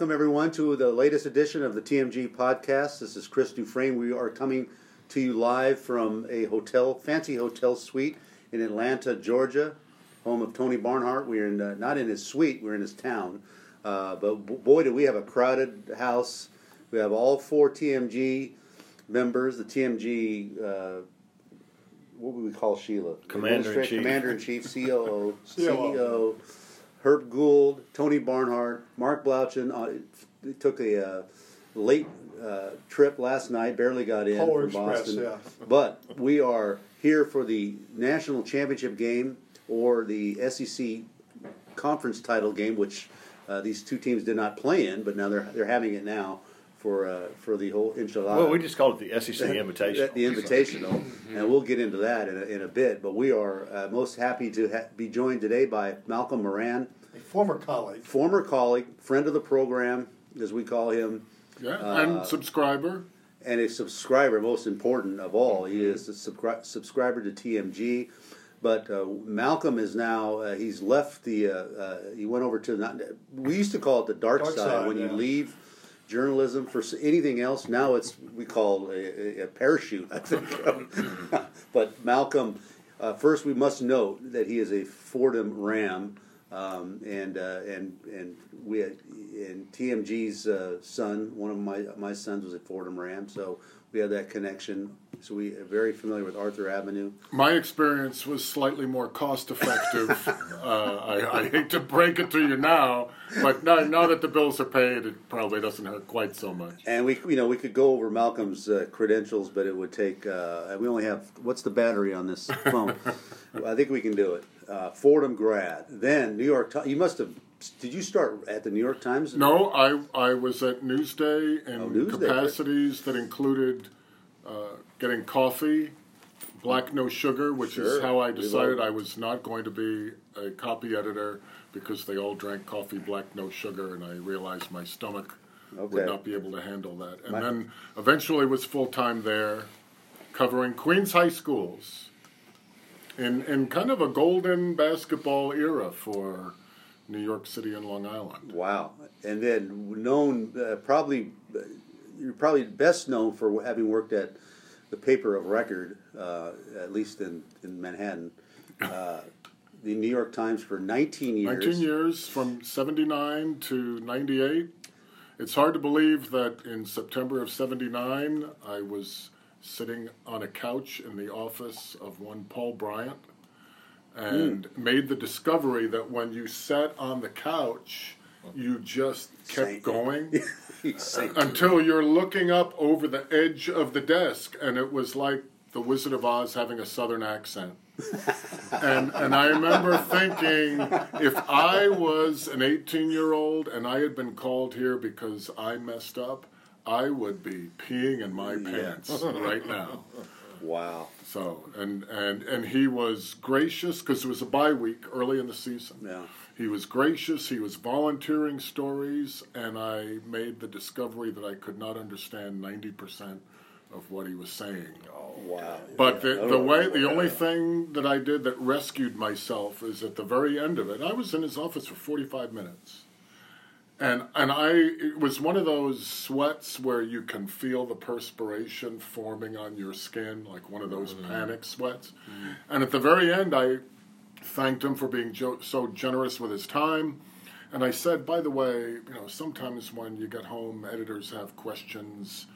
Welcome everyone to the latest edition of the TMG podcast. This is Chris Dufresne. We are coming to you live from a hotel, fancy hotel suite in Atlanta, Georgia, home of Tony Barnhart. We're in uh, not in his suite, we're in his town. Uh, but b- boy, do we have a crowded house. We have all four TMG members. The TMG, uh, what would we call Sheila? Commander in chief. Commander in Chief, COO, COO. CEO. Herb Gould, Tony Barnhart, Mark Blaudschun uh, took a uh, late uh, trip last night, barely got in Polar from Express, Boston. yeah. But we are here for the national championship game or the SEC conference title game, which uh, these two teams did not play in, but now they're they're having it now for uh, for the whole enchilada. Well, we just called it the SEC invitation. The invitational, and we'll get into that in a, in a bit. But we are uh, most happy to ha- be joined today by Malcolm Moran, A former colleague. former colleague, friend of the program, as we call him, Yeah, Uh, and subscriber. and a subscriber. Most important of all, he is a subscri- subscriber to TMG. But uh, Malcolm is now uh, he's left the uh, uh, he went over to not we used to call it the dark, Dark side, side, when you leave journalism for anything else. Now it's we call a, a, parachute, I think. but Malcolm, uh, first we must note that he is a Fordham Ram, um, and uh, and and we had, and TMG's uh, son, one of my my sons was a Fordham Ram, so we have that connection. So we are very familiar with Arthur Avenue. My experience was slightly more cost effective. uh, I, I hate to break it to you now, but now, now that the bills are paid, it probably doesn't hurt quite so much. And we, you know, we could go over Malcolm's uh, credentials, but it would take. Uh, we only have what's the battery on this phone? I think we can do it. Uh, Fordham grad, then New York. You must have. Did you start at the New York Times? No, I, I was at Newsday in Oh, Newsday. capacities that included uh, getting coffee, black no sugar, which Sure. is how I decided I was not going to be a copy editor because they all drank coffee black no sugar, and I realized my stomach Okay. would not be able to handle that. And My- then eventually was full time there, covering Queens high schools in in kind of a golden basketball era for New York City and Long Island. Wow. And then known uh, probably you're probably best known for having worked at the paper of record, uh, at least in in Manhattan, uh, the New York Times for 19 years. 19 years from 79 to 98. It's hard to believe that in September of 79, I was sitting on a couch in the office of one Paul Bryant and hmm. made the discovery that when you sat on the couch, you just kept Sank. going until you're looking up over the edge of the desk, and it was like the Wizard of Oz having a southern accent. and and I remember thinking, if I was an 18 year old and I had been called here because I messed up, I would be peeing in my pants right now. wow. So and and and he was gracious because it was a bye week early in the season. Yeah. He was gracious. He was volunteering stories, and I made the discovery that I could not understand ninety percent of what he was saying. Oh, wow. But Yeah. the, the way, the only thing that I did that rescued myself is at the very end of it. I was in his office for forty-five minutes, and and I it was one of those sweats where you can feel the perspiration forming on your skin, like one of those mm. panic sweats. Mm. And at the very end, I thanked him for being jo- so generous with his time. And I said, by the way, you know, sometimes when you get home, editors have questions.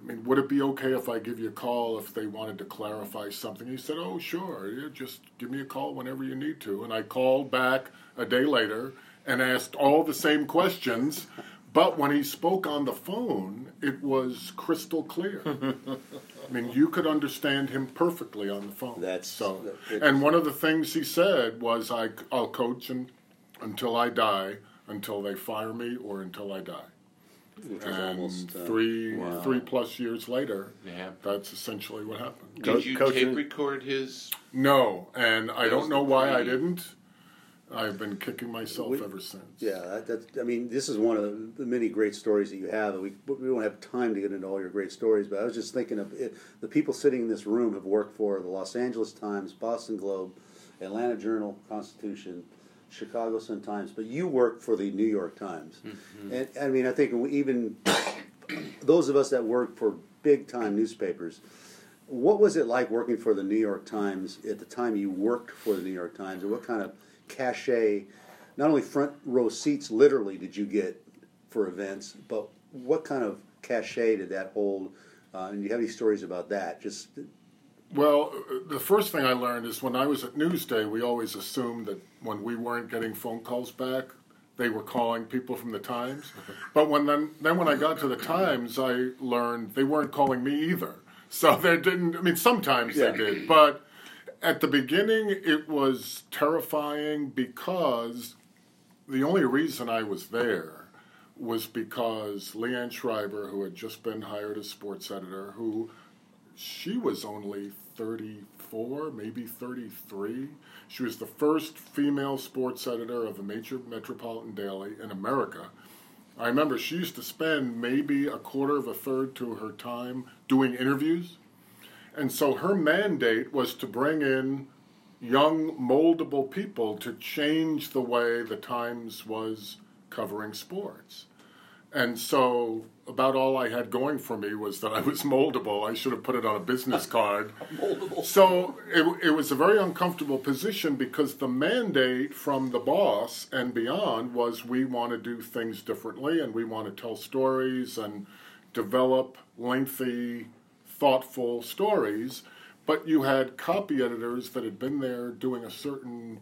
I mean, would it be okay if I give you a call if they wanted to clarify something? He said, oh, sure. Yeah, just give me a call whenever you need to. And I called back a day later and asked all the same questions. But when he spoke on the phone, it was crystal clear. I mean, you could understand him perfectly on the phone. That's- so. it- And one of the things he said was, I, "I'll coach and, until I die, until they fire me, or until I die." Which And almost uh, three wow. three plus years later, Yeah. that's essentially what happened. Did Co- you coaching- tape record his? No, and I don't know the why I didn't. I've been kicking myself We- ever since. Yeah, that, that, I mean, this is one of the many great stories that you have. We, we don't have time to get into all your great stories, but I was just thinking of it, the people sitting in this room have worked for the Los Angeles Times, Boston Globe, Atlanta Journal Constitution, Chicago Sun Times, but you work for the New York Times, mm-hmm. and I mean, I think even those of us that work for big time newspapers, what was it like working for the New York Times at the time you worked for the New York Times, and what kind of cachet, not only front row seats literally did you get for events, but what kind of cachet did that hold? Uh, and do you have any stories about that? Just Well, uh, the first thing I learned is when I was at Newsday, we always assumed that when we weren't getting phone calls back, they were calling people from the Times. But when then, then when I got to the Times, I learned they weren't calling me either. So they didn't. I mean, sometimes Yeah. they did, but at the beginning, it was terrifying because the only reason I was there was because Le Anne Schreiber, who had just been hired as sports editor, who she was only 34, maybe 33. She was the first female sports editor of a major metropolitan daily in America. I remember she used to spend maybe a quarter of a third to her time doing interviews. And so her mandate was to bring in young, moldable people to change the way the Times was covering sports. And so, about all I had going for me was that I was moldable. I should have put it on a business card. moldable. So, it, it was a very uncomfortable position because the mandate from the boss and beyond was we want to do things differently and we want to tell stories and develop lengthy, thoughtful stories. But you had copy editors that had been there doing a certain,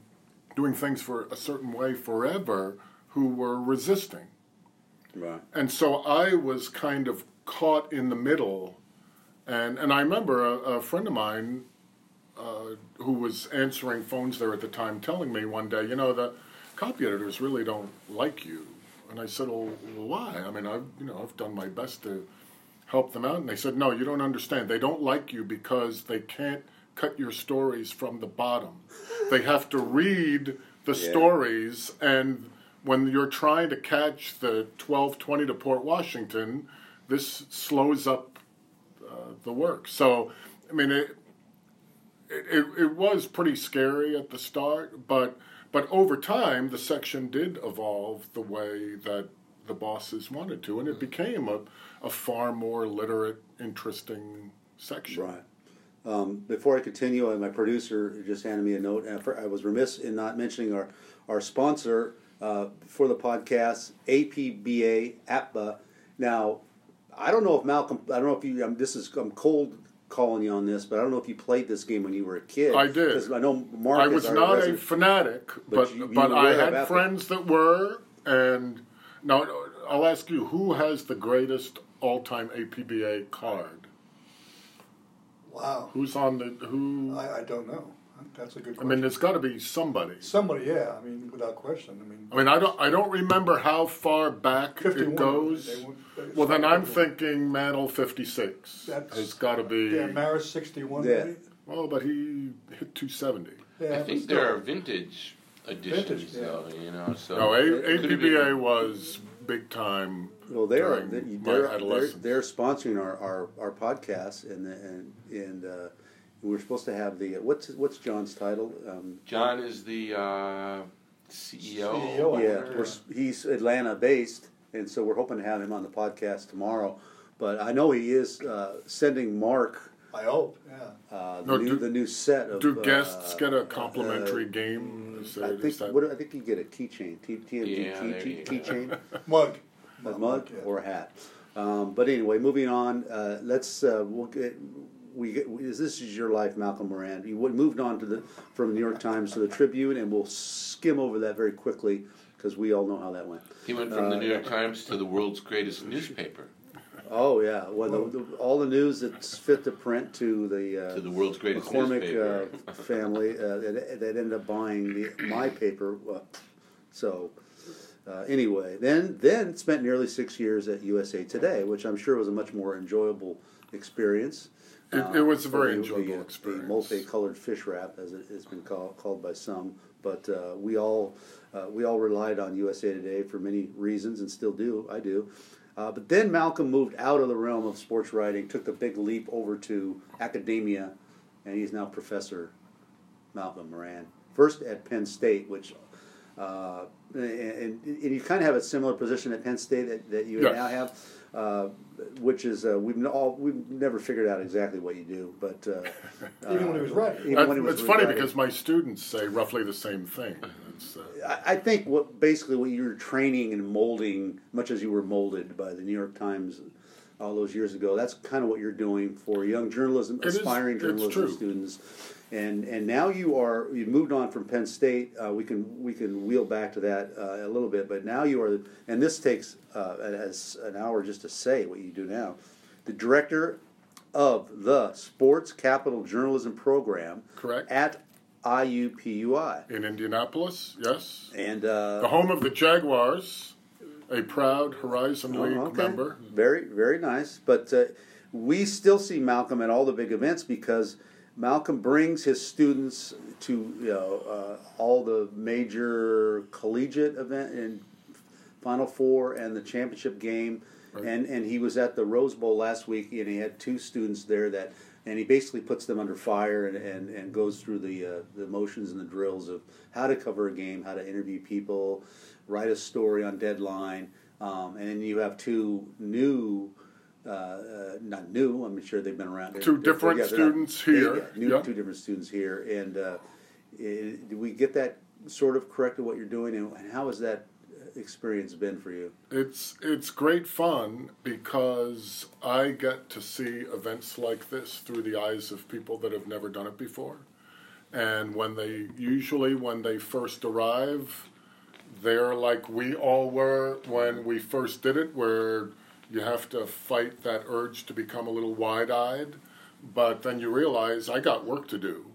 doing things for a certain way forever who were resisting. Right. And so I was kind of caught in the middle. And, and I remember a, a friend of mine uh, who was answering phones there at the time telling me one day, you know, the copy editors really don't like you. And I said, well, why? I mean, I've, you know, I've done my best to help them out. And they said, no, you don't understand. They don't like you because they can't cut your stories from the bottom. They have to read the Yeah. stories and when you're trying to catch the 1220 to Port Washington, this slows up uh, the work. So, I mean, it, it, it was pretty scary at the start, but but over time, the section did evolve the way that the bosses wanted to, and it became a, a far more literate, interesting section. Right. Um, before I continue, uh, my producer just handed me a note, and I was remiss in not mentioning our our sponsor uh, for the podcast, APBA APBA. Now, I don't know if Malcolm. I don't know if you. Um, this is I'm cold calling you on this, but I don't know if you played this game when you were a kid. I did. I know Mark. I was not a fanatic, But but you- but, I had friends that were. And now I'll ask you, who has the greatest all-time APBA card? Wow. Who's on the who? I, I don't know. That's a good I mean, it's got to be somebody. Somebody, yeah. I mean, without question. I mean, I mean, I don't I don't remember how far back 51. it goes. They went- they Well, then I'm thinking Mantle 56 That's- has got to be. Yeah, Maris 61, Yeah. maybe? Well, but he hit 270. Yeah, I think there are vintage editions, Vintage, yeah. though. You know, so No, it A- could've APBA was big time. Well, they are. They're, they're, they're, they're sponsoring our, our, our podcast, and and and uh, we're supposed to have the what's what's John's title? Um, John is the uh, CEO. CEO, yeah, we're, he's Atlanta based, and so we're hoping to have him on the podcast tomorrow. But I know he is uh, sending Mark I hope, yeah. uh, the No, new do- the new set of. Do uh, guests get a complimentary game? Is I think what, I think you get a keychain, T- TMG Yeah, key, key, keychain, Mug. A mug yeah. or a hat. Um, but anyway, moving on. Uh, let's uh, we'll get. We get, is this is your life, Malcolm Moran? You moved on to the from the New York Times to the Tribune, and we'll skim over that very quickly because we all know how that went. He went from the Uh, New York Times to the world's greatest newspaper, Oh yeah, well, the, the, all the news that's fit to print to the uh, to the world's greatest McCormick newspaper. uh, family uh, that, that ended up buying the my paper. Uh, so uh, anyway, then then spent nearly six years at USA Today, which I'm sure was a much more enjoyable experience. It, it was a very enjoyable the, experience. The multicolored fish wrap, as it has been called, called by some, but uh, we all uh, we all relied on USA Today for many reasons, and still do. I do. Uh, but then Malcolm moved out of the realm of sports writing, took the big leap over to academia, and he's now Professor Malcolm Moran. First at Penn State, which Uh, and, and you kind of have a similar position at Penn State that, that you Yes. now have, uh, which is uh, we've all we've never figured out exactly what you do, but uh, Even when he was ready. even That's- when he was it's funny ready. because my students say roughly the same thing. Uh, I I think what basically what you're training and molding, much as you were molded by the New York Times all those years ago, that's kind of what you're doing for young journalism, It is- aspiring it's journalism students. And and now you are you've moved on from Penn State. Uh, we can we can wheel back to that uh, a little bit, but now you are, and this takes uh, as an hour just to say what you do now. The director of the Sports Capital Journalism Program, Correct. at IUPUI, in Indianapolis, yes. and uh, The home of the Jaguars, a proud Horizon Oh, League okay. member. Very, very nice. But uh, we still see Malcolm at all the big events because Malcolm brings his students to you know uh, all the major collegiate event and Final Four and the championship game. Right. And and he was at the Rose Bowl last week, and he had two students there that. And he basically puts them under fire and, and, and goes through the uh, the motions and the drills of how to cover a game, how to interview people, write a story on deadline, um, and then you have two new, uh, uh, not new. I'm sure they've been around. They're- Two they're- different yeah, they're not- students here. yeah, new, Yeah. two different students here, and uh, i do we get that sort of correct of what you're doing, and, and how has that experience been for you? It's it's great fun because I get to see events like this through the eyes of people that have never done it before. And when they usually when they first arrive, they're like we all were when we first did it where you have to fight that urge to become a little wide-eyed, but then you realize I got work to do.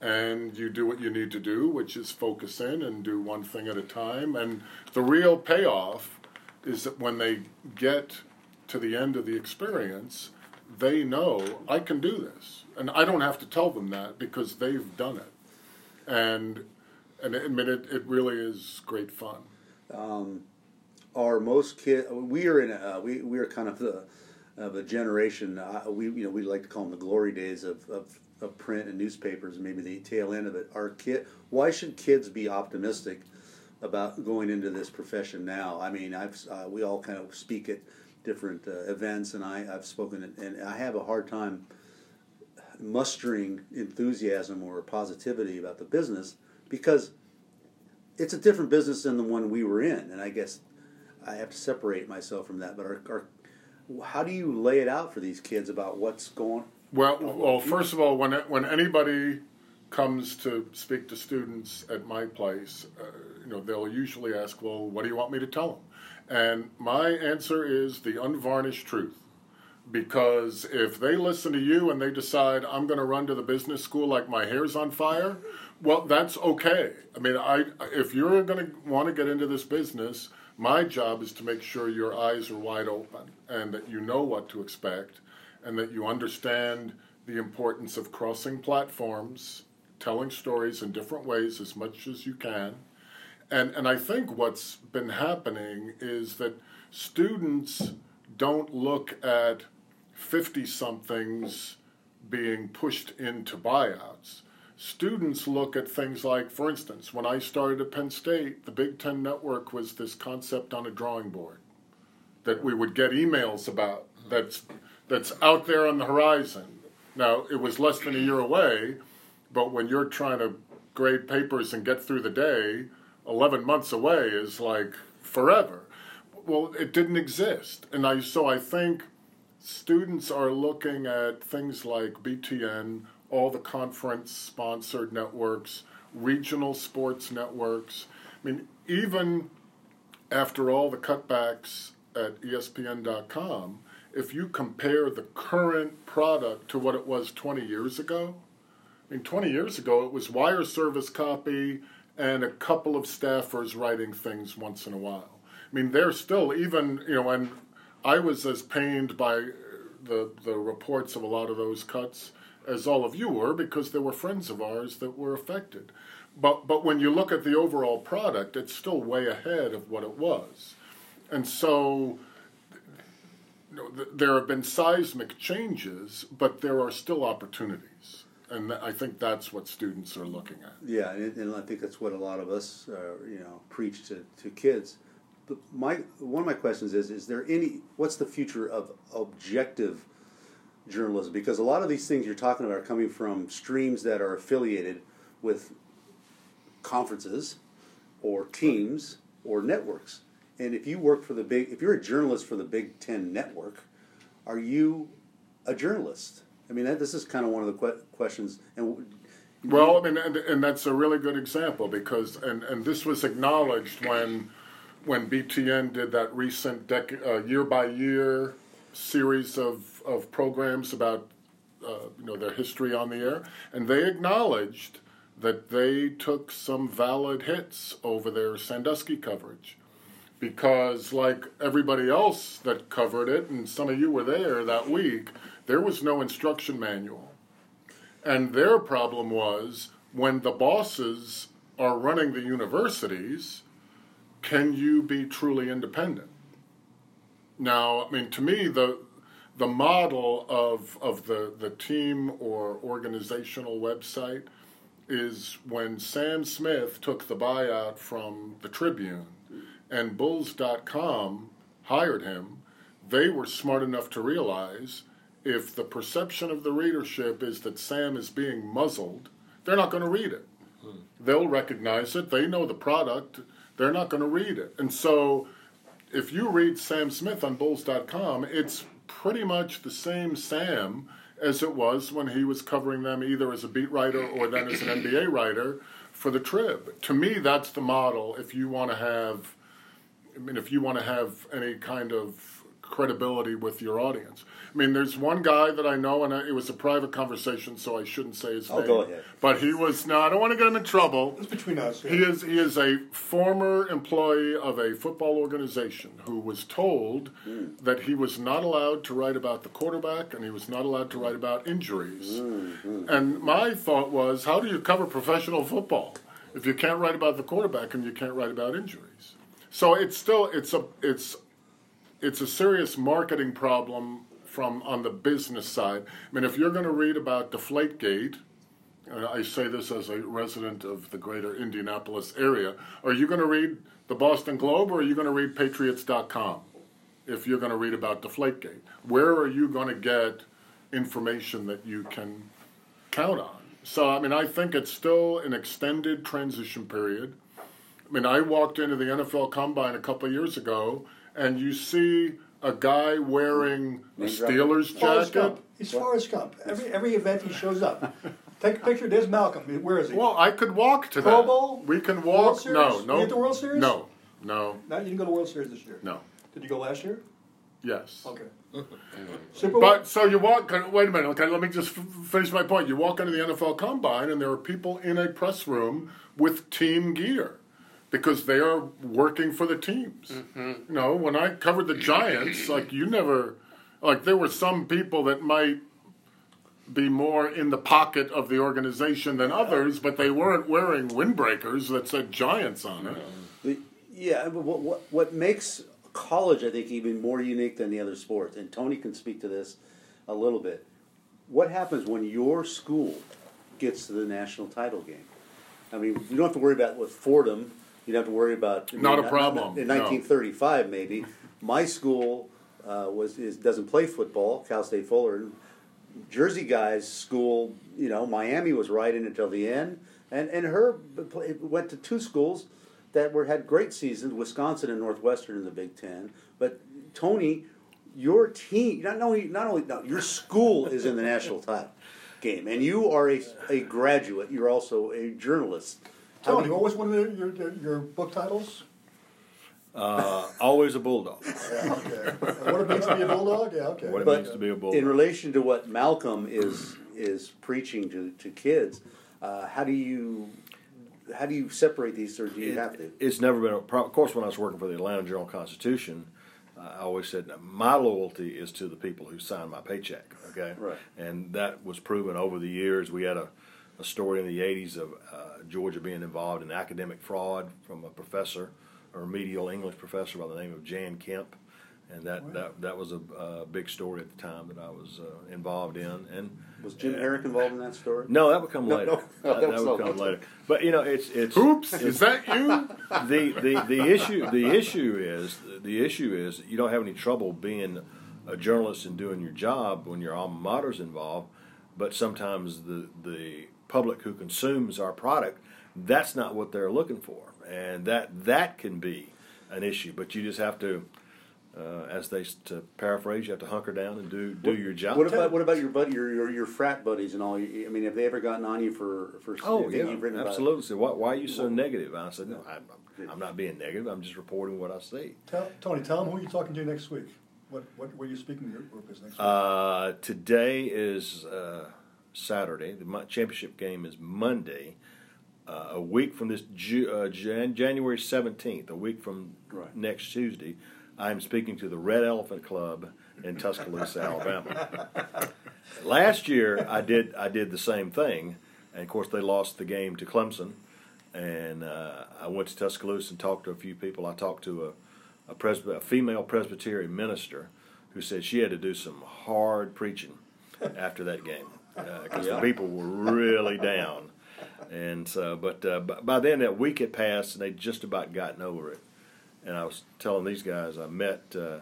And you do what you need to do, which is focus in and do one thing at a time. And the real payoff is that when they get to the end of the experience, they know I can do this, and I don't have to tell them that because they've done it, and and I mean it, it really is great fun. Um, are most kids. we are in a, we we are kind of the of a generation uh, we you know we like to call them the glory days of, of of print and newspapers maybe the tail end of it our kid why should kids be optimistic about going into this profession now i mean i've uh, we all kind of speak at different uh, events and i i've spoken and i have a hard time mustering enthusiasm or positivity about the business because it's a different business than the one we were in, and I guess I have to separate myself from that. But our, our, how do you lay it out for these kids about what's going? Well, well, first of all, when when anybody comes to speak to students at my place, uh, you know, they'll usually ask, "Well, what do you want me to tell them?" And my answer is the unvarnished truth. Because if they listen to you and they decide I'm going to run to the business school like my hair's on fire, well, that's okay. I mean, I if you're going to want to get into this business, my job is to make sure your eyes are wide open and that you know what to expect and that you understand the importance of crossing platforms, telling stories in different ways as much as you can. And, and I think what's been happening is that students don't look at 50 somethings being pushed into buyouts. Students look at things like, for instance, when I started at Penn State, the Big Ten Network was this concept on a drawing board that we would get emails about that's, that's out there on the horizon. Now, it was less than a year away, but when you're trying to grade papers and get through the day, 11 months away is like forever. Well, it didn't exist. And I, so I think students are looking at things like BTN, all the conference sponsored networks, regional sports networks. I mean, even after all the cutbacks at ESPN.com, if you compare the current product to what it was 20 years ago, I mean, 20 years ago it was wire service copy and a couple of staffers writing things once in a while. I mean, they're still even, you know, and I was as pained by the the reports of a lot of those cuts as all of you were because there were friends of ours that were affected. But but when you look at the overall product, it's still way ahead of what it was. And so you know, th- there have been seismic changes, but there are still opportunities. and I think that's what students are looking at. Yeah, and, and I think that's what a lot of us, uh, you know, preach to, to kids. But my one of my questions is: Is there any? What's the future of objective journalism? Because a lot of these things you're talking about are coming from streams that are affiliated with conferences, or teams, or networks. And if you work for the big, if you're a journalist for the Big Ten network, are you a journalist? I mean, that, this is kind of one of the que- questions. And Well, I mean, and, and that's a really good example because, and, and this was acknowledged when when BTN did that recent dec- uh, year by year series of, of programs about uh, you know their history on the air, and they acknowledged that they took some valid hits over their Sandusky coverage because like everybody else that covered it and some of you were there that week there was no instruction manual and their problem was when the bosses are running the universities, can you be truly independent? Now, I mean, to me, the the model of of the, the team or organizational website is when Sam Smith took the buyout from the Tribune and Bulls.com hired him, they were smart enough to realize if the perception of the readership is that Sam is being muzzled, they're not going to read it. Hmm. They'll recognize it, they know the product, they're not going to read it. And so if you read Sam Smith on Bulls.com, it's pretty much the same Sam as it was when he was covering them either as a beat writer or then as an NBA writer for the Trib. To me, that's the model if you want to have, I mean, if you want to have any kind of credibility with your audience. I mean, there's one guy that I know, and I, it was a private conversation, so I shouldn't say his Oh, name. go ahead. But he was no, I don't want to get him in trouble. It's between us. He is he is a former employee of a football organization who was told hmm. that he was not allowed to write about the quarterback and he was not allowed to write about injuries. Hmm, hmm. And my thought was, how do you cover professional football if you can't write about the quarterback and you can't write about injuries? So it's still it's a it's it's a serious marketing problem from on the business side. I mean, if you're going to read about Deflategate, and I say this as a resident of the greater Indianapolis area, are you going to read the Boston Globe or are you going to read Patriots.com? If you're going to read about Deflategate, where are you going to get information that you can count on? So, I mean, I think it's still an extended transition period. I mean, I walked into the NFL Combine a couple years ago, and you see a guy wearing a Steelers Forrest jacket. Gump. He's Forrest Gump. Every every event he shows up. Take a picture. There's Malcolm. Where is he? Well, I could walk to Pro that. Bowl? We can World walk. Series? No, You no. at the World Series? No, no, no, you didn't go to World Series this year. no. Did you go last year? Yes. Okay. Super But so you walk. Wait a minute. Okay, let me just f- finish my point. You walk into the NFL Combine, and there are people in a press room with team gear because they are working for the teams. Mm-hmm. You know, when I covered the Giants, like you never, like there were some people that might be more in the pocket of the organization than others, but they weren't wearing windbreakers that said Giants on it. The, yeah, but what, what what makes college, I think, even more unique than the other sports, and Tony can speak to this a little bit. What happens when your school gets to the national title game? I mean, you don't have to worry about with Fordham. You don't have to worry about I Not mean, a problem, in no. 1935, maybe my school uh, was is, doesn't play football. Cal State Fullerton. Jersey guys' school, you know, Miami was right in until the end, and and her went to two schools that were had great seasons, Wisconsin and Northwestern in the Big Ten. But Tony, your team, not only not only no, your school is in the national title game, and you are a, a graduate. You're also a journalist. How Tony, do you- what was one of your, your, your book titles? Uh, always a bulldog. Yeah, okay. What it means to be a bulldog? Yeah, okay. What it But means to be a bulldog. in relation to what Malcolm is is preaching to, to kids, uh, how do you how do you separate these, or do you It- have to? It's never been a pro- Of course, when I was working for the Atlanta Journal Constitution, uh, I always said my loyalty is to the people who sign my paycheck. Okay, Right. And that was proven over the years. We had a, a story in the '80s of uh, Georgia being involved in academic fraud from a professor, a remedial English professor by the name of Jan Kemp, and that that, that was a, a big story at the time that I was uh, involved in. And Was Jim Harrick involved in that story? no, that would come No, later. no. That, that that would come later. But you know, it's it's Oops, it's- is that you? the, the, the issue the issue is the issue is you don't have any trouble being a journalist and doing your job when your alma mater's involved, but sometimes the the public who consumes our product that's not what they're looking for, and that that can be an issue. But you just have to, uh, as they to paraphrase, you have to hunker down and do do your job. What about what about your buddy, your, your your frat buddies and all? I mean, have they ever gotten on you for for? Oh yeah, you've written about? absolutely. So why, why are you so negative? I said, no, I'm, I'm not being negative. I'm just reporting what I see. Tell, Tony, tell them who you're talking to next week. What, what, where your speaking to your group is next week. Uh, today is uh, Saturday. The championship game is Monday. Uh, a week from this Ju- uh, Jan- January seventeenth, a week from Right. next Tuesday, I am speaking to the Red Elephant Club in Tuscaloosa, Alabama. Last year, I did I did the same thing, and of course they lost the game to Clemson. And uh, I went to Tuscaloosa and talked to a few people. I talked to a a, presby- a female Presbyterian minister who said she had to do some hard preaching after that game because Yeah. the people were really down. And so, but uh, by then that week had passed and they'd just about gotten over it. And I was telling these guys I met uh,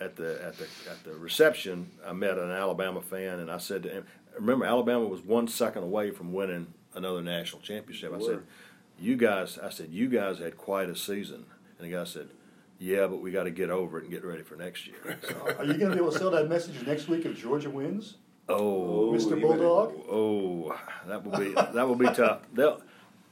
at the at the at the reception. I met an Alabama fan and I said to him, "Remember, Alabama was one second away from winning another national championship." I said, "You guys," I said, "You guys had quite a season." And the guy said, "Yeah, but we got to get over it and get ready for next year." So, Are you going to be able to sell that message next week if Georgia wins? Oh, Mr. Bulldog? Oh, that will be that will be tough. They'll,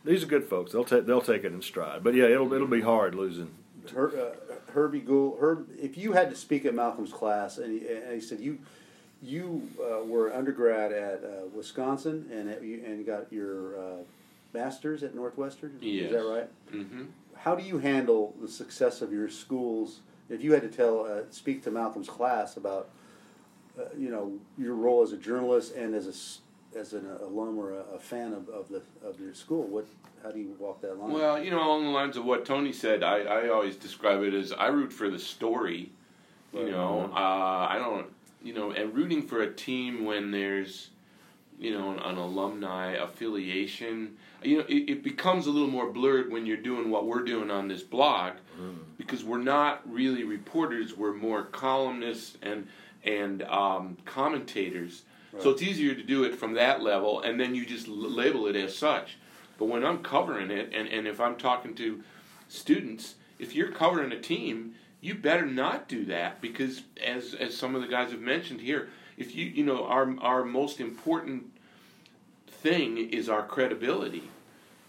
these are good folks. They'll take they'll take it in stride. But yeah, it'll it'll be hard losing. Her, uh, Herbie Gould, Herb, if you had to speak at Malcolm's class, and he, and he said you you uh, were undergrad at uh, Wisconsin, and it, you, and got your uh, master's at Northwestern. Yes. Is that right? hmm How do you handle the success of your schools? If you had to tell, uh, speak to Malcolm's class about, uh, you know, your role as a journalist and as a as an alum or a, a fan of, of the of your school, what? How do you walk that line? Well, you know, along the lines of what Tony said, I, I always describe it as I root for the story. You Right. know, uh, I don't, you know, and rooting for a team when there's, you know, an, an alumni affiliation, you know, it, it becomes a little more blurred when you're doing what we're doing on this blog, because we're not really reporters; we're more columnists and and um, commentators. So it's easier to do it from that level, and then you just l- label it as such. But when I'm covering it, and, and if I'm talking to students, if you're covering a team, you better not do that because, as as some of the guys have mentioned here, if you you know our our most important thing is our credibility,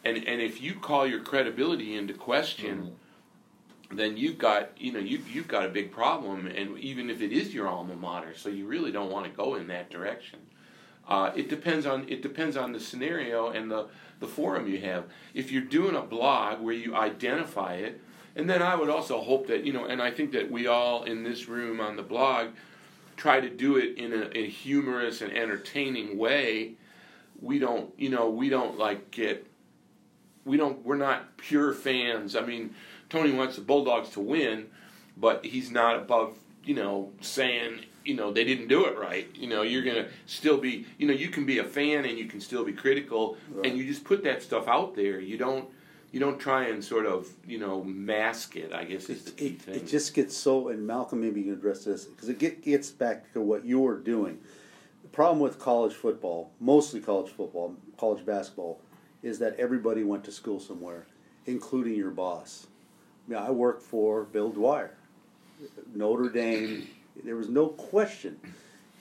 and and if you call your credibility into question, then you've got you know you you've got a big problem, and even if it is your alma mater, so you really don't want to go in that direction. Uh, it depends on it depends on the scenario and the the forum you have. If you're doing a blog where you identify it, and then I would also hope that you know, and I think that we all in this room on the blog try to do it in a, a humorous and entertaining way. We don't, you know, we don't like get we don't we're not pure fans. I mean, Tony wants the Bulldogs to win, but he's not above, you know, saying, you know, they didn't do it right. You know, you're going to still be, you know, you can be a fan and you can still be critical Right. and you just put that stuff out there. You don't you don't try and sort of, you know, mask it, I guess is the it, key it, thing. it just gets so, and Malcolm, maybe you can address this because it get, gets back to what you're doing. The problem with college football, mostly college football, college basketball, is that everybody went to school somewhere, including your boss. I, I worked for Bill Dwyre, Notre Dame. There was no question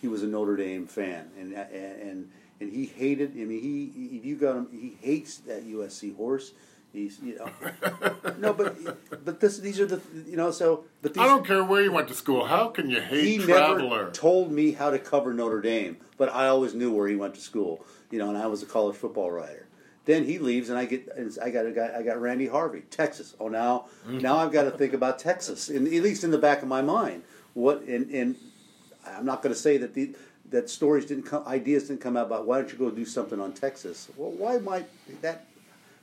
he was a Notre Dame fan, and and and, and he hated. I mean, he if you got him, he hates that USC horse. He's you know no, but but this these are the you know so but these, I don't care where you went to school. How can you hate he Traveler? never told me how to cover Notre Dame, but I always knew where he went to school. You know, and I was a college football writer. Then he leaves, and I get I got a guy. I got Randy Harvey, Texas. Oh, now mm. now I've got to think about Texas, in, at least in the back of my mind. What and and I'm not going to say that the that stories didn't come, ideas didn't come out about why don't you go do something on Texas? Well, why might that?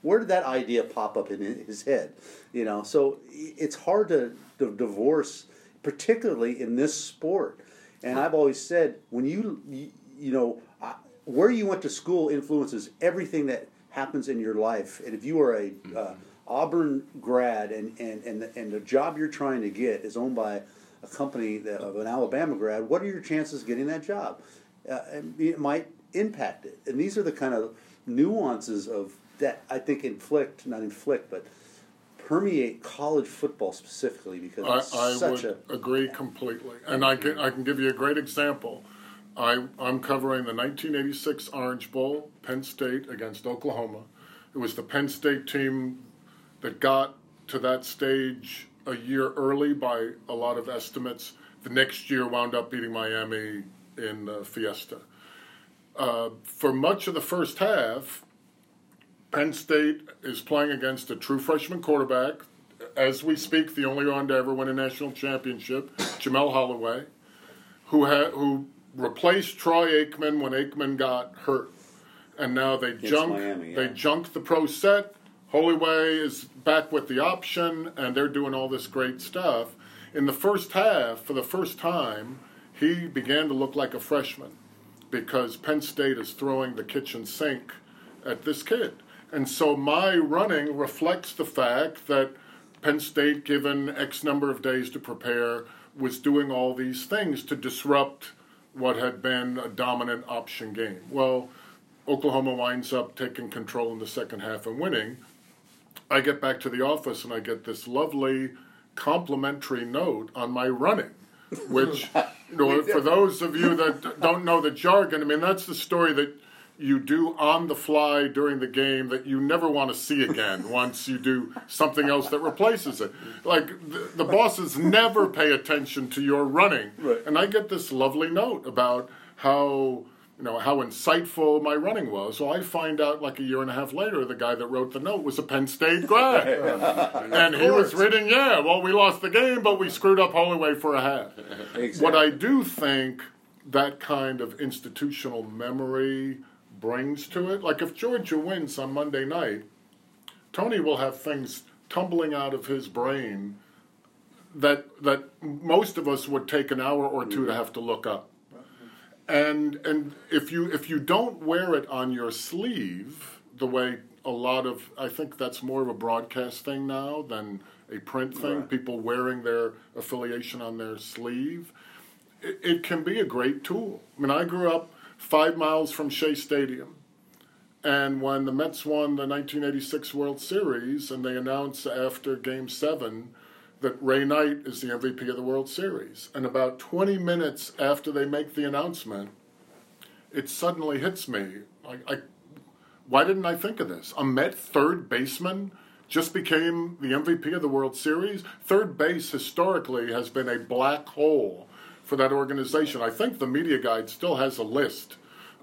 Where did that idea pop up in his head? You know, so it's hard to, to divorce particularly in this sport. And I've always said, when you, you, you know, I- where you went to school influences everything that happens in your life. And if you are a uh, Auburn grad and, and, and, the, and the job you're trying to get is owned by a company that, of an Alabama grad, what are your chances of getting that job? Uh, it might impact it. And these are the kind of nuances of that I think inflict, not inflict, but permeate college football specifically because it's I, I such would a agree completely, and I can I can give you a great example. I I'm covering the 1986 Orange Bowl, Penn State against Oklahoma. It was the Penn State team that got to that stage a year early by a lot of estimates. The next year wound up beating Miami in the Fiesta. Uh, for much of the first half, Penn State is playing against a true freshman quarterback. As we speak, the only one to ever win a national championship, Jamelle Holieway, who ha- who replaced Troy Aikman when Aikman got hurt, and now they junk Miami, they yeah. junked the pro set. Holieway is back with the option, and they're doing all this great stuff. In the first half, for the first time, he began to look like a freshman because Penn State is throwing the kitchen sink at this kid. And so my running reflects the fact that Penn State, given X number of days to prepare, was doing all these things to disrupt what had been a dominant option game. Well, Oklahoma winds up taking control in the second half and winning. I get back to the office and I get this lovely complimentary note on my running, which, you know, for those of you that don't know the jargon, I mean, that's the story that you do on the fly during the game that you never want to see again once you do something else that replaces it. Like the, the bosses never pay attention to your running. Right. And I get this lovely note about how you know how insightful my running was. So I find out like a year and a half later, the guy that wrote the note was a Penn State grad, and he was reading, yeah, well, we lost the game, but we screwed up Holieway for a half. exactly. What I do think that kind of institutional memory brings to it, like if Georgia wins on Monday night, Tony will have things tumbling out of his brain that that most of us would take an hour or two to mm-hmm. have to look up. And and if you if you don't wear it on your sleeve the way a lot of I think that's more of a broadcast thing now than a print thing. Right. People wearing their affiliation on their sleeve. It, it can be a great tool. I mean, I grew up five miles from Shea Stadium. And when the Mets won the 1986 World Series, and they announced after Game Seven that Ray Knight is the MVP of the World Series, and about 20 minutes after they make the announcement, it suddenly hits me like, I, why didn't I think of this? A Met third baseman just became the MVP of the World Series. Third base historically has been a black hole for that organization. I think the media guide still has a list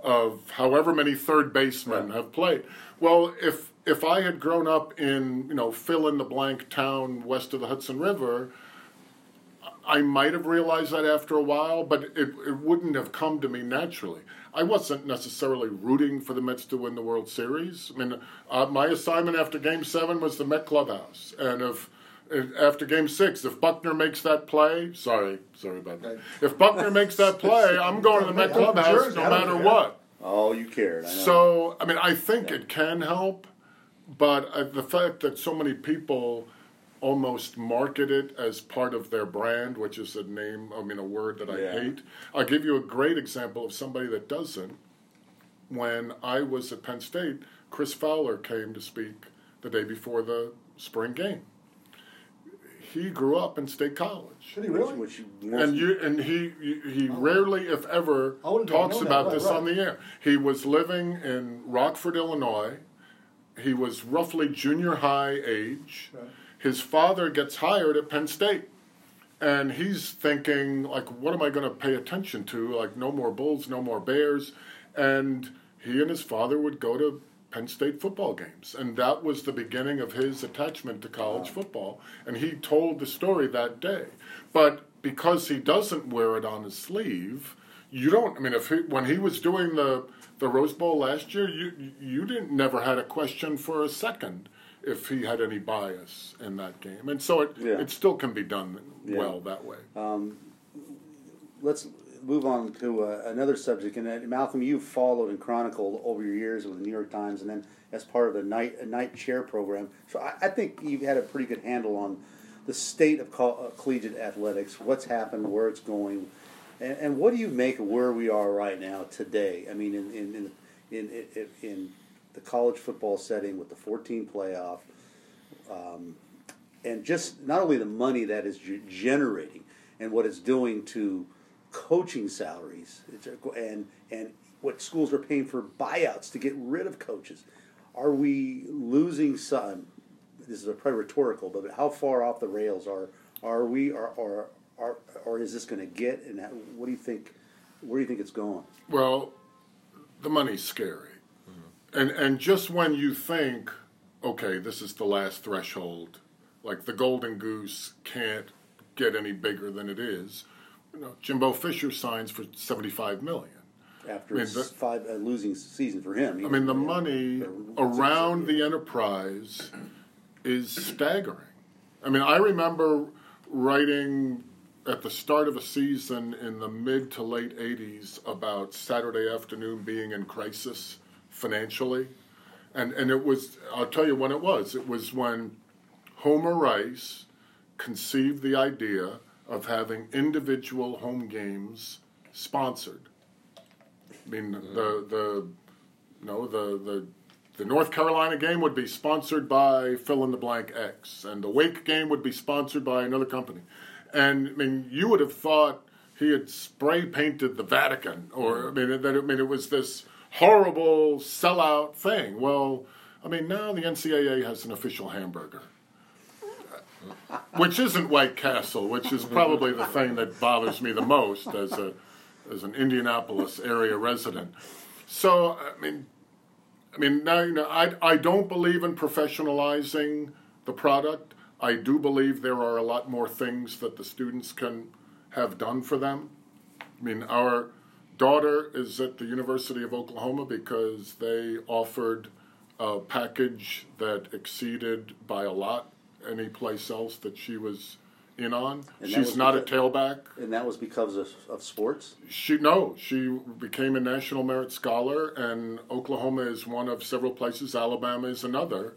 of however many third basemen have played. Well, if if I had grown up in you know fill in the blank town west of the Hudson River, I might have realized that after a while, but it, it wouldn't have come to me naturally. I wasn't necessarily rooting for the Mets to win the World Series. I mean, uh, my assignment after Game Seven was the Met clubhouse, and if- after Game Six, if Buckner makes that play, sorry, sorry about that. If Buckner makes that play, I'm going to the Met I'm clubhouse no matter what. Oh, you cared. I know. So, I mean, I think it can help, but uh, the fact that so many people almost market it as part of their brand, which is a name, I mean, a word that I Yeah. hate. I'll give you a great example of somebody that doesn't. When I was at Penn State, Chris Fowler came to speak the day before the spring game. He grew up in State College. Did he really? Which, which And you and he he, he rarely, if ever, I wouldn't have talks about Right, this right. on the air. He was living in Rockford, Illinois. He was roughly junior high age. Right. His father gets hired at Penn State, and he's thinking like, "What am I going to pay attention to? Like, no more Bulls, no more Bears." And he and his father would go to Penn State football games, and that was the beginning of his attachment to college football. And he told the story that day. But because he doesn't wear it on his sleeve, you don't. I mean, if he, when he was doing the the Rose Bowl last year, you you didn't never had a question for a second if he had any bias in that game. And so it, Yeah. it still can be done Yeah. well that way. Um, let's move on to uh, another subject. And uh, Malcolm, you've followed and chronicled over your years with the New York Times, and then as part of the Knight Knight chair program. So I, I think you've had a pretty good handle on the state of co- uh, collegiate athletics, what's happened, where it's going, and, and what do you make of where we are right now today? I mean, in in in in, in, in the college football setting with the 14 playoff. Um, and just not only the money that is generating and what it's doing to coaching salaries and and what schools are paying for buyouts to get rid of coaches are we losing some this is a probably rhetorical but how far off the rails are are we or or or, or is this going to get and what do you think where do you think it's going Well, the money's scary. And and just when you think, okay, this is the last threshold, like the golden goose can't get any bigger than it is, you know, Jimbo Fisher signs for seventy five million. after I mean, the- five a losing season for him I mean, the uh, money uh, around the enterprise is staggering. I mean, I remember writing at the start of a season in the mid to late 80s about Saturday afternoon being in crisis financially. And, and it was, I'll tell you when it was. It was when Homer Rice conceived the idea of having individual home games sponsored. I mean, mm-hmm. the, the, no, the, the, the North Carolina game would be sponsored by fill in the blank X, and the Wake game would be sponsored by another company. And I mean, you would have thought he had spray painted the Vatican, or mm-hmm. I mean, that I mean, it was this horrible sellout thing. Well, I mean, now the NCAA has an official hamburger, which isn't White Castle, which is probably the thing that bothers me the most as a as an Indianapolis area resident. So, I mean, I mean, now you know, I I don't believe in professionalizing the product. I do believe there are a lot more things that the students can have done for them. I mean, our daughter is at the University of Oklahoma because they offered a package that exceeded by a lot any place else that she was in on. And She's not a tailback. and that was because of, of sports She no, she became a National Merit Scholar, and Oklahoma is one of several places. Alabama is another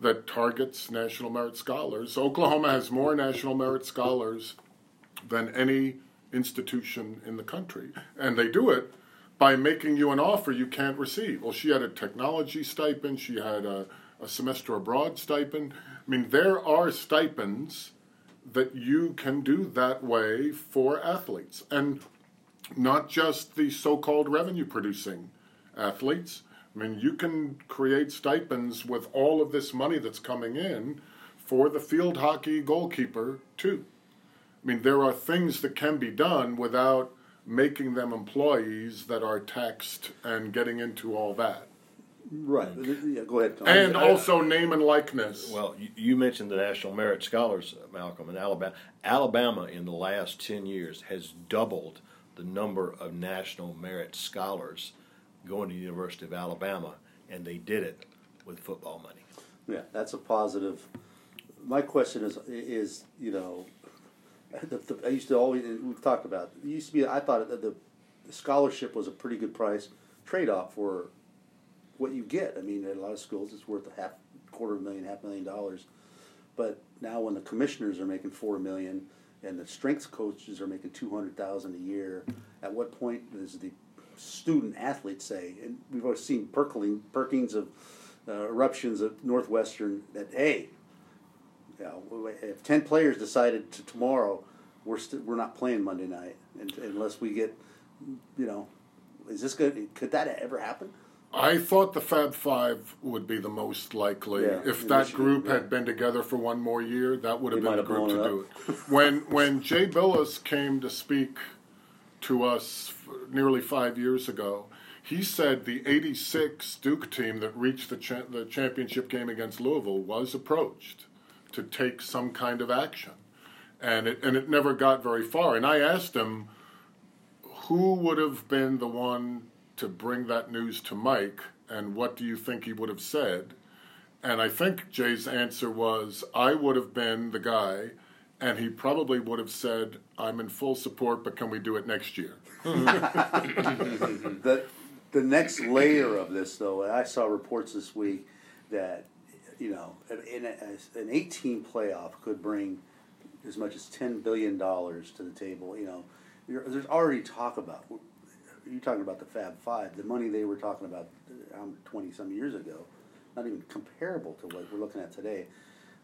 that targets National Merit Scholars. Oklahoma has more National Merit Scholars than any institution in the country, and they do it by making you an offer you can't receive. Well, she had a technology stipend. She had a, a semester abroad stipend. I mean, there are stipends that you can do that way for athletes. And not just the so called revenue producing athletes. I mean, you can create stipends with all of this money that's coming in for the field hockey goalkeeper, too. I mean, there are things that can be done without making them employees that are taxed and getting into all that. Right yeah, go ahead Tom. And I- also name and likeness. Well, you, you mentioned the National Merit Scholars, uh, Malcolm, in Alabama. Alabama, in the last 10 years, has doubled the number of National Merit Scholars going to the University of Alabama, and they did it with football money. Yeah, that's a positive. My question is, is you know, the, the, I used to always and we've talked about. It used to be I thought that the, the scholarship was a pretty good price trade off for what you get. I mean, at a lot of schools, it's worth a half quarter of a million, half million dollars. But now, when the commissioners are making four million and the strength coaches are making two hundred thousand a year, at what point does the student athlete say? And we've always seen perkling, perkings of uh, eruptions of Northwestern that hey, you know, if ten players decided to tomorrow, we're st- we're not playing Monday night and, unless we get, you know, is this good? Could that ever happen? I thought the Fab Five would be the most likely. Yeah, if that group yeah. had been together for one more year, that would have They been the group to blown do it. when when Jay Bilas came to speak to us nearly five years ago, he said the '86 Duke team that reached the cha- the championship game against Louisville was approached to take some kind of action, and it and it never got very far. And I asked him who would have been the one to bring that news to Mike, and what do you think he would have said? and I think Jay's answer was, I would have been the guy, and he probably would have said, I'm in full support, but can we do it next year? the the next layer of this, though, I saw reports this week that you know an, an 18 playoff could bring as much as 10 billion dollars to the table. You know, there's already talk about. You're talking about the Fab Five, the money they were talking about um, 20 some years ago, not even comparable to what we're looking at today.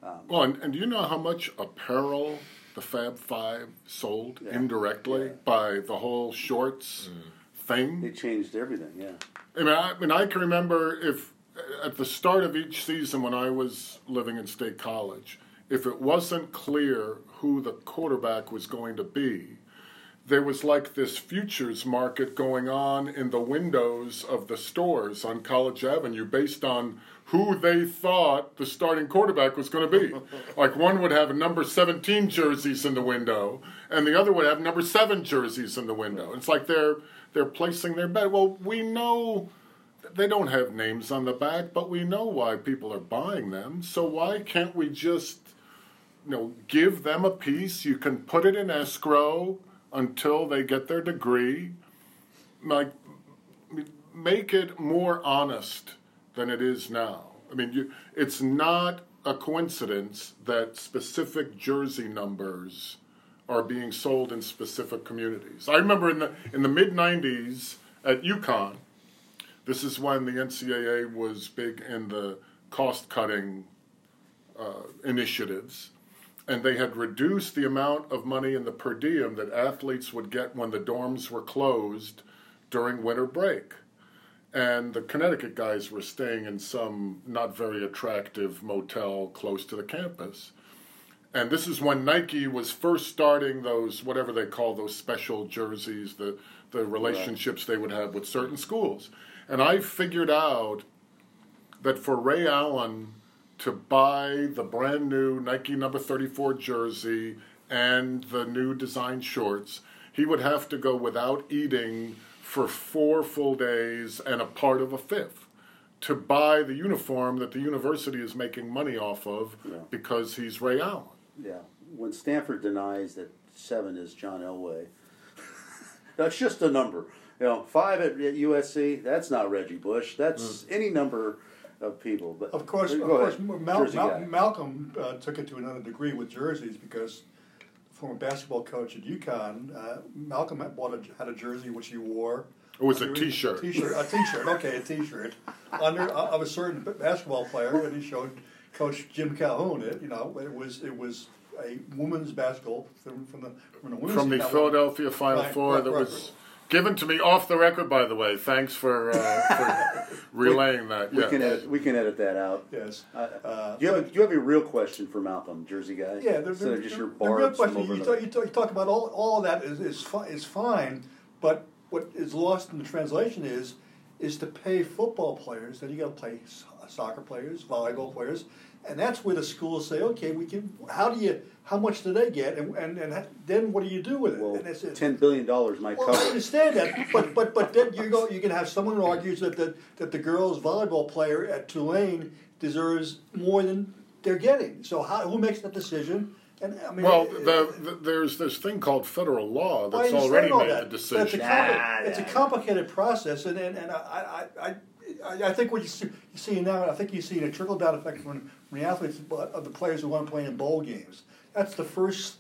Um, well, and, and do you know how much apparel the Fab Five sold yeah. indirectly yeah. by the whole shorts mm. thing? They changed everything, yeah. I mean, I, I mean, I can remember if at the start of each season when I was living in State College, if it wasn't clear who the quarterback was going to be, there was like this futures market going on in the windows of the stores on College Avenue based on who they thought the starting quarterback was going to be. like one would have number 17 jerseys in the window and the other would have number 7 jerseys in the window. It's like they're they're placing their bet. Well, we know they don't have names on the back, but we know why people are buying them. So why can't we just you know give them a piece? You can put it in escrow until they get their degree. Like, make it more honest than it is now. I mean, you, it's not a coincidence that specific jersey numbers are being sold in specific communities. I remember in the in the mid '90s at UConn, this is when the NCAA was big in the cost cutting uh, initiatives and they had reduced the amount of money in the per diem that athletes would get when the dorms were closed during winter break. And the Connecticut guys were staying in some not very attractive motel close to the campus. And this is when Nike was first starting those, whatever they call those special jerseys, the, the relationships right. they would have with certain schools. And I figured out that for Ray Allen to buy the brand new Nike number 34 jersey and the new design shorts, he would have to go without eating for four full days and a part of a fifth to buy the uniform that the university is making money off of yeah. because he's Ray Allen. Yeah. When Stanford denies that seven is John Elway, that's just a number. You know, five at, at USC, that's not Reggie Bush. That's mm. any number of people. But of course, of course, Mal- Mal- Malcolm uh, took it to another degree with jerseys because former basketball coach at UConn, uh, Malcolm had, bought a, had a jersey which he wore. It was a T-shirt. T-shirt, a T-shirt. Okay, a T-shirt under uh, of a certain basketball player, and he showed Coach Jim Calhoun it. You know, it was it was a women's basketball from, from the from the women's from the Philadelphia Final right, Four right, that right, was Given to me off the record, by the way. Thanks for, uh, for relaying that. We, yeah. can edit, we can edit that out. Yes. Uh, uh, do, you have a, do you have a real question for Malcolm, Jersey guy? Yeah, the, the, just your the real question. You talk, you, talk, you talk, about all, all of that is, is, fi- is fine, but what is lost in the translation is is to pay football players. Then you got to pay soccer players, volleyball players, and that's where the schools say, okay, we can. How do you? How much do they get? And and, and then what do you do with it? Well, and ten billion dollars might well, cover. I understand that, but but but then you go. You can have someone who argues that the that the girls volleyball player at Tulane deserves more than they're getting. So how, who makes that decision? And, I mean, well, the, the, there's this thing called federal law that's already made that, the decision. It's a, nah, it's a complicated process, and and, and I, I, I, I think what you see, you see now, I think you see a trickle down effect from, the athletes of the players who want to play in bowl games. That's the first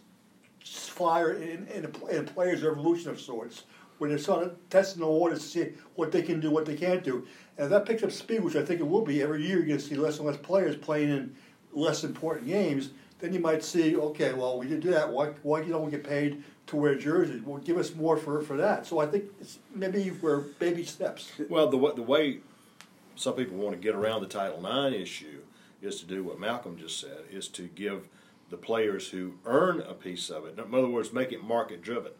flyer in, in, a, in a player's evolution of sorts, when they're sort of testing the waters to see what they can do, what they can't do. And if that picks up speed, which I think it will be, every year you're going to see less and less players playing in less important games. Then you might see, okay, well, we did do that. Why, why don't we get paid to wear jerseys? Well, give us more for, for that. So I think it's maybe we're baby steps. Well, the the way some people want to get around the Title IX issue is to do what Malcolm just said, is to give the players who earn a piece of it. In other words, make it market driven.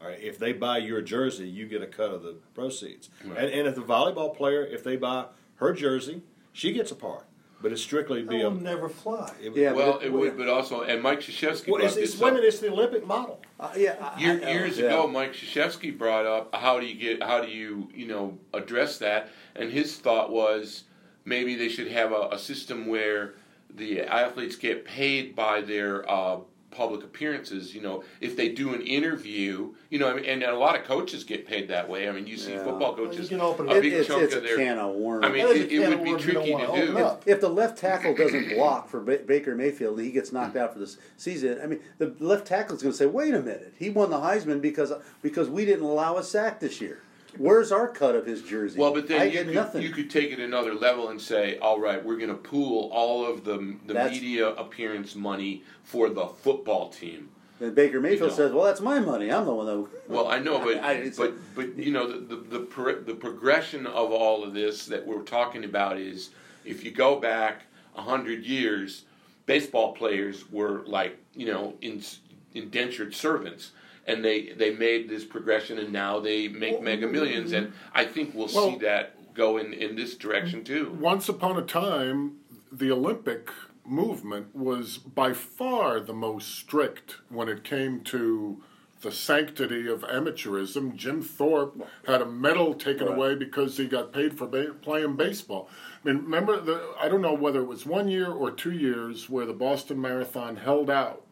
All right, if they buy your jersey, you get a cut of the proceeds. Right. And, and if the volleyball player, if they buy her jersey, she gets a part. But it's strictly be a never fly. It, yeah, well, it, it would, but also, and Mike Krzyzewski well, brought it's, this women. It's the Olympic model. Uh, yeah, I, Year, I, years yeah. ago, Mike Krzyzewski brought up how do you get, how do you, you know, address that? And his thought was, maybe they should have a, a system where the athletes get paid by their uh, public appearances. You know, if they do an interview, you know, I mean, and a lot of coaches get paid that way. I mean, you see Yeah. football Well, you coaches, can open a it- big it's, chunk it's of a their. can of worms. I mean, That is it, it would of be worms you don't tricky wanna do. up. if the left tackle doesn't block for Ba- Baker Mayfield, he gets knocked out for the season. I mean, the left tackle is going to say, "Wait a minute, he won the Heisman because because we didn't allow a sack this year. Where's our cut of his jersey? Well, but then I you could, nothing. you could take it another level and say, all right, we're going to pool all of the the That's- media appearance money for the football team. and Baker Mayfield know. says, "Well, that's my money. I'm the one that." Well, I know, but I- but but you know the the the, pro- the progression of all of this that we're talking about is if you go back a hundred years, baseball players were like you know in, indentured servants. And they, they made this progression, and now they make mega millions, and I think we'll, Well- see that go in, in this direction too. Once upon a time, the Olympic movement was by far the most strict when it came to the sanctity of amateurism. Jim Thorpe had a medal taken Right. away because he got paid for ba- playing baseball. I mean, remember the I don't know whether it was one year or two years where the Boston Marathon held out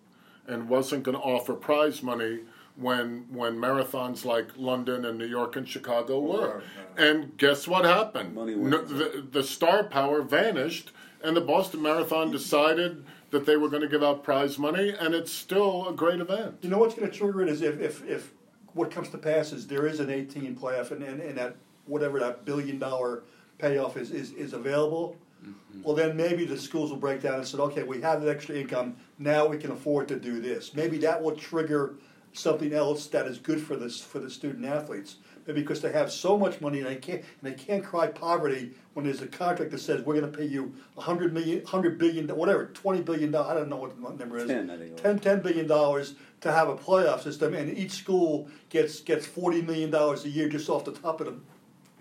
and wasn't going to offer prize money when when marathons like London and New York and Chicago oh, were. And guess what happened? Money No- the, the star power vanished, and the Boston Marathon decided that they were going to give out prize money, and it's still a great event. You know what's going to trigger it is if, if, if what comes to pass is there is an 18 playoff and, and, and that whatever that billion dollar payoff is, is, is available. Mm-hmm. Well, then maybe the schools will break down and say, okay, we have that extra income. Now we can afford to do this. Maybe that will trigger something else that is good for this for the student athletes. Maybe because they have so much money and they can't and they can't cry poverty when there's a contract that says we're going to pay you a hundred million, hundred billion, whatever, twenty billion dollars. I don't know what the number is. 10, I think it was. 10, 10 billion dollars to have a playoff system, and each school gets gets forty million dollars a year just off the top of them,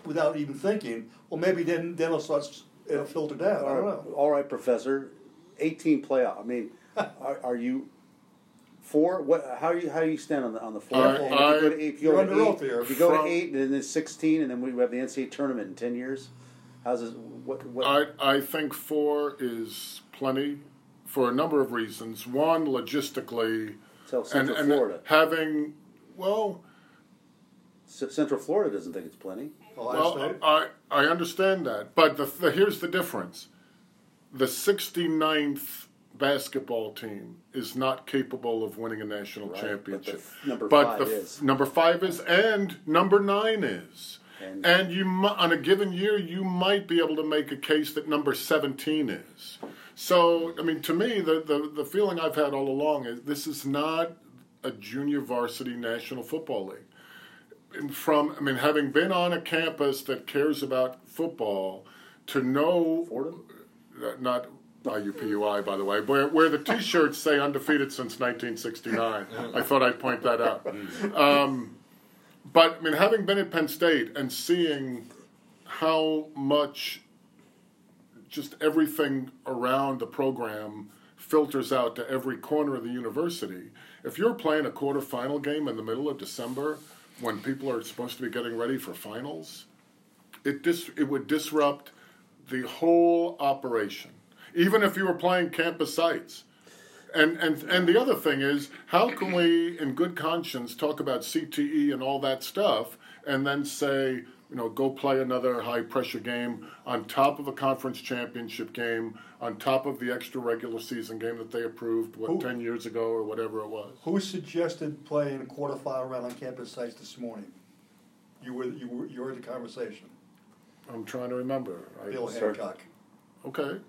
without even thinking. Well, maybe then then it'll start it'll filter down. I don't know. all right, Professor. 18 playoff. I mean, are, are you for what? How do you how do you stand on the on the four? I- if you go to, if you go You're to under eight, oath. If you go From- to eight and then it's 16, and then we have the NCAA tournament in 10 years. How's this? What? what I, I think four is plenty for a number of reasons. One, logistically, tell and, Central and Florida. having, well, C- Central Florida doesn't think it's plenty. Well, I, I understand that, but the, the, here's the difference: the 69th basketball team is not capable of winning a national Right, but championship. f- number But five the is. number five is, and number nine is. And- And, you on a given year, you might be able to make a case that number 17 is. So, I mean, to me, the, the, the feeling I've had all along is this is not a junior varsity national football league and from I mean, having been on a campus that cares about football, to know Fordham? not IUPUI by the way, where where the T-shirts say undefeated since 1969. I thought I'd point that out. Um, but I mean, having been at Penn State and seeing how much just everything around the program filters out to every corner of the university. If you're playing a quarterfinal game in the middle of December when people are supposed to be getting ready for finals, it dis- it would disrupt the whole operation. Even if you were playing campus sites. And, and and the other thing is, how can we, in good conscience, talk about CTE and all that stuff, and then say, you know, go play another high pressure game on top of a conference championship game, on top of the extra regular season game that they approved what Who- ten years ago or whatever it was. Who suggested playing a quarterfinal round on campus sites this morning? You were you were you heard the conversation. I'm trying to remember. Bill Sir. Hancock. okay.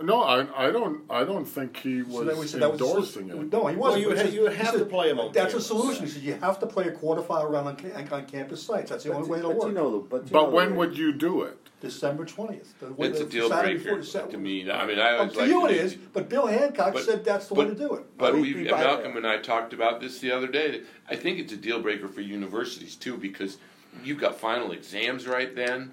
No, I, I don't I don't think he was So that we said that was endorsing it. No, he wasn't. Well, you would He ha- said- you would have said, to play him on That's a solution. yeah. He said you have to play a quarterfinal round on, ca- on campus sites. That's the only way it'll but work. you know, the- but you But know when would you do it? December twentieth. It's a deal breaker to me. I mean, I Oh, was to like, you it is, but Bill Hancock But- said that's the way to do it. But we, he- he buy Malcolm and I talked about this the other day. I think it's a deal breaker for universities too because you've got final exams right then.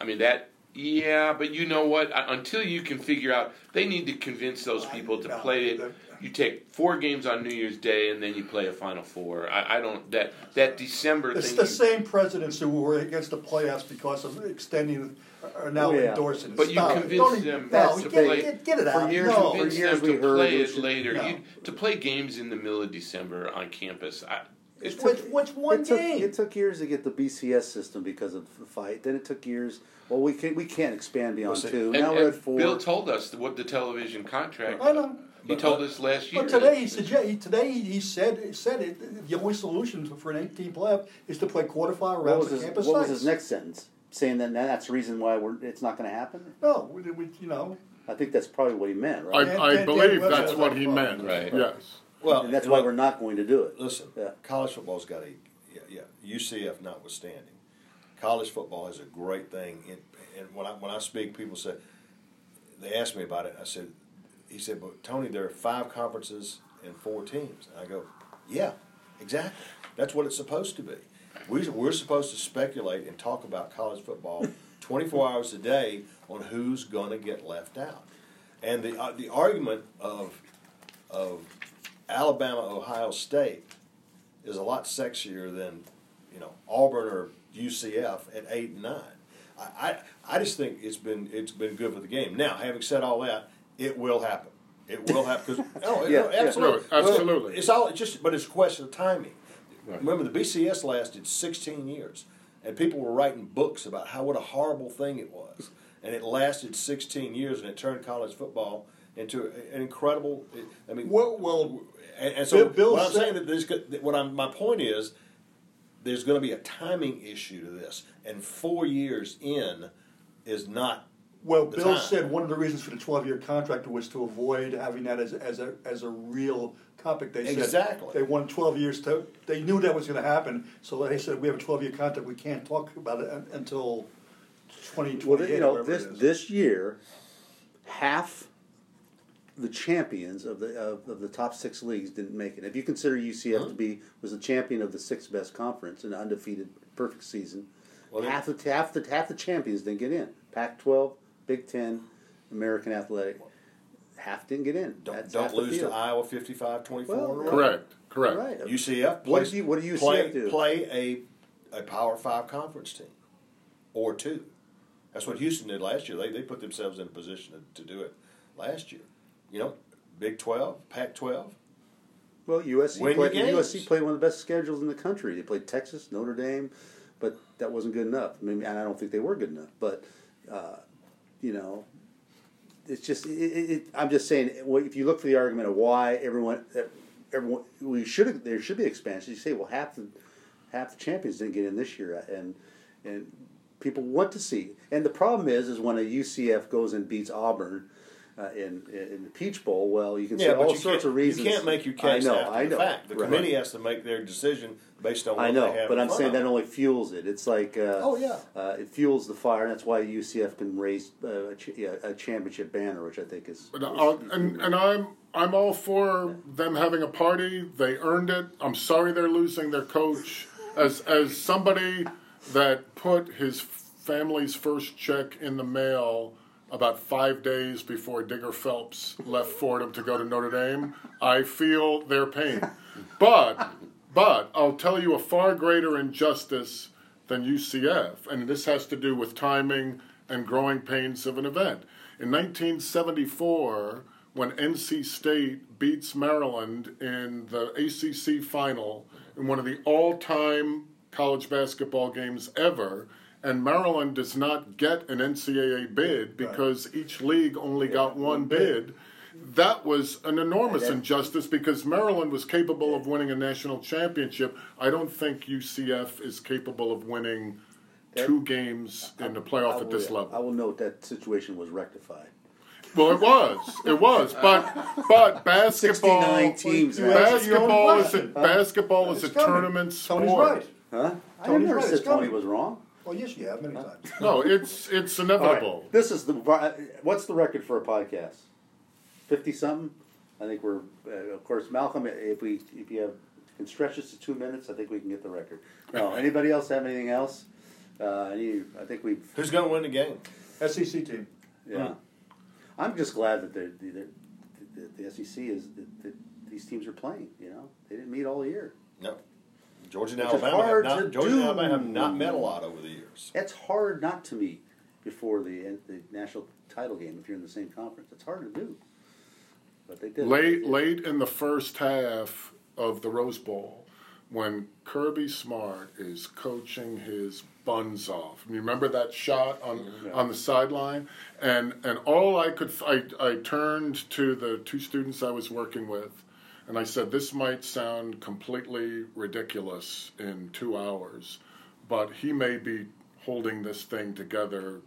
I mean that. Yeah, but you know what? Uh, Until you can figure out, they need to convince those people to play it. you take four games on New Year's Day and then you play a Final Four. I, I don't that that December It's thing. the you- same presidents who were against the playoffs because of extending, are now Oh, yeah. endorsing it. But you Stop it. convinced them no, to get, play- get, get it for out. years- no. for convince years them we to heard play it should- later. No. You, to play games in the middle of December on campus. I, it's It's what's, what's one it took, game. It took years to get the BCS system because of the fight. Then it took years. Well, we can we can't expand beyond Well, see, two. and, now we're at four. Bill told us what the television contract. I know. He told us last year. But today he suggest, he, today he said said it, the only solution for an 18 playoff is to play quarterfinal what rounds was, of his, campus what was his next sentence? Saying that that's the reason why we're, it's not going to happen. No, we, we, you know, I think that's probably what he meant, I, right? And- I and- believe and- that's what he meant. Right. Yes. Well, and that's why know, we're not going to do it. Listen, Yeah. college football's got a yeah, yeah, UCF notwithstanding. College football is a great thing. And, and when I when I speak, people say they ask me about it. I said, he said, but Tony, there are five conferences and four teams. And I go, yeah, exactly. That's what it's supposed to be. We, we're supposed to speculate and talk about college football 24 hours a day on who's going to get left out. And the uh, the argument of of Alabama Ohio State is a lot sexier than you know Auburn or UCF at eight and nine. I, I, I just think it's been it's been good for the game. Now, having said all that, it will happen. It will happen because oh, Yeah, no, yeah. absolutely, No, absolutely. Well, it's all it's just, but it's a question of timing. Remember, the BCS lasted 16 years, and people were writing books about how what a horrible thing it was, and it lasted 16 years, and it turned college football into an incredible. I mean, well, well and, and so Bill- Bill what I'm saying that there's go- that what I'm my point is there's going to be a timing issue to this, and four years in is not. Well, the Bill time. said one of the reasons for the 12-year contract was to avoid having that as, as a as a real topic. They said Exactly. they wanted 12 years to. They knew that was going to happen, so they said we have a 12-year contract. We can't talk about it until 2028. Well, you know, this is. this year, half the champions of the of, of the top six leagues didn't make it. If you consider UCF to be was the champion of the sixth best conference, an undefeated perfect season, Well, half the half the half the champions didn't get in. Pac-12, Big Ten, American Athletic, half didn't get in. Don't, That's don't lose to. Iowa 55 24 Well, in a row. Correct. Correct. Right. UCF What plays, do you- what do UCF play, do? play a, a Power Five conference team or two. That's what Houston did last year. They, they put themselves in a position to, to do it last year. You know, Big 12, Pac 12. Well, USC played. USC played one of the best schedules in the country. They played Texas, Notre Dame, but that wasn't good enough. I mean, and I don't think they were good enough. But uh, you know, it's just it, it, I'm just saying. well, If you look for the argument of why everyone, everyone, we should there should be expansion. You say, well, half the half the champions didn't get in this year, and and people want to see. And the problem is, is when a UCF goes and beats Auburn. Uh, in in the Peach Bowl, well, you can say all sorts of reasons. You can't make your case I know, after I the fact. The Right. committee has to make their decision based on what I know, they have but in I'm front saying of that only fuels it. It's like uh, Oh, yeah. uh, it fuels the fire, and that's why UCF can raise uh, a, ch- yeah, a championship banner, which I think is. But I'll- and and I'm I'm all for them having a party. They earned it. I'm sorry they're losing their coach. As as somebody that put his family's first check in the mail about five days before Digger Phelps left Fordham to go to Notre Dame, I feel their pain. But but I'll tell you a far greater injustice than UCF, and this has to do with timing and growing pains of an event. In 1974, when NC State beats Maryland in the ACC final in one of the all time college basketball games ever, and Maryland does not get an NCAA bid because each league only got one bid. That was an enormous that- injustice because Maryland was capable of winning a national championship. I don't think UCF is capable of winning two games in the playoff will, at this level. I will note that situation was rectified. Well, it was. It was. But but basketball 69 teams, You man. answered your own basketball is a question. basketball is a tournament sport. Tony's right. Huh? I Tony's never right, said Tony was wrong. Well, yes, you have many times. No, it's it's All right, inevitable. This is the what's the record for a podcast? Fifty something. I think we're uh, of course Malcolm. If we if you have can stretch this to two minutes, I think we can get the record. No, anybody else have anything else? Uh, any, I think we've Who's going to win the game? SEC team. Yeah, I'm just glad that they're, they're that the SEC is that, that these teams are playing. You know, they didn't meet all year. No. Georgia and Which is Alabama have hard not, Georgia and do. Alabama have not met a lot over the years. It's hard not to meet before the the national title game if you're in the same conference. It's hard to do, but they did. Late, late in the first half of the Rose Bowl, when Kirby Smart is coaching his buns off. You remember that shot on on the sideline, and and all I could I I turned to the two students I was working with, and I said, "This might sound completely ridiculous in two hours, but he may be holding this thing together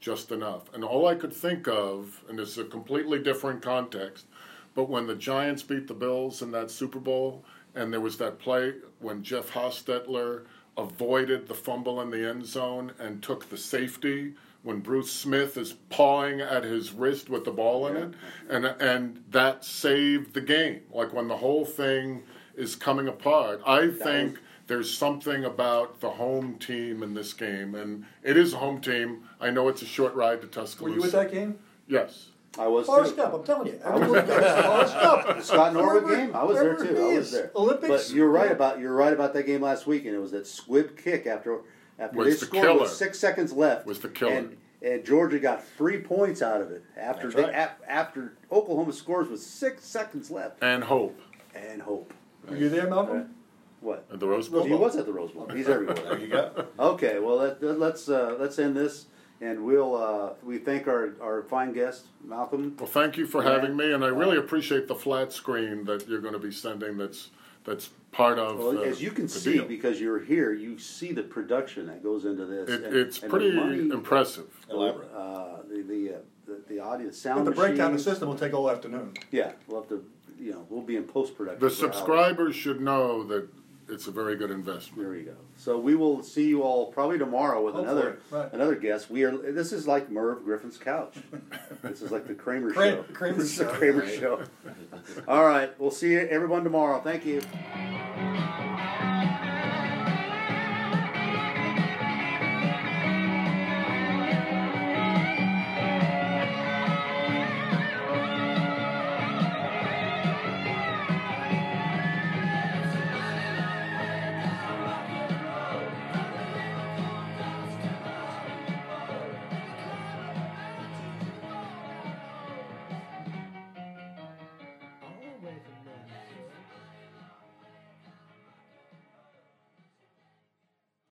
just enough." And all I could think of, and it's a completely different context, but when the Giants beat the Bills in that Super Bowl, and there was that play when Jeff Hostetler avoided the fumble in the end zone and took the safety when Bruce Smith is pawing at his wrist with the ball in it, and and that saved the game. Like when the whole thing is coming apart, I think there's something about the home team in this game, and it is a home team. I know it's a short ride to Tuscaloosa. Were you at that game? Yes. I was Forrest too. Gump, I'm telling you. Everyone goes, Forrest Gump. Scott Norwood game, I was there too. I was there. Olympics. But you're right about you're right about that game last week, and it was that squib kick after after Was they the scored killer. with six seconds left. Was the killer. And, and Georgia got three points out of it after they, right. ap- after Oklahoma scores with six seconds left And hope and hope. Were you there, Malcolm? What? at the Rose Bowl. He was at the Rose Bowl. He's everywhere. There you go. Okay, well let, let's uh, let's end this, and we'll uh, we thank our, our fine guest Malcolm. Well, thank you for Yeah. having me, and I really appreciate the flat screen that you're going to be sending. That's that's part of. Well, the, as you can the see, deal. because you're here, you see the production that goes into this. it, and- it's and pretty the money, impressive. Elaborate. Uh, the the, uh, the the audio, the But sound the breakdown of the system will take all afternoon. Yeah, we'll have to. You know, we'll be in post production. The subscribers should know that it's a very good investment. There we go. So we will see you all probably tomorrow with Hopefully, another right. another guest. We are. This is like Merv Griffin's couch. this is like the Kramer Kramer- show. Kramer this is the show. Kramer show. all right, we'll see you everyone tomorrow. Thank you.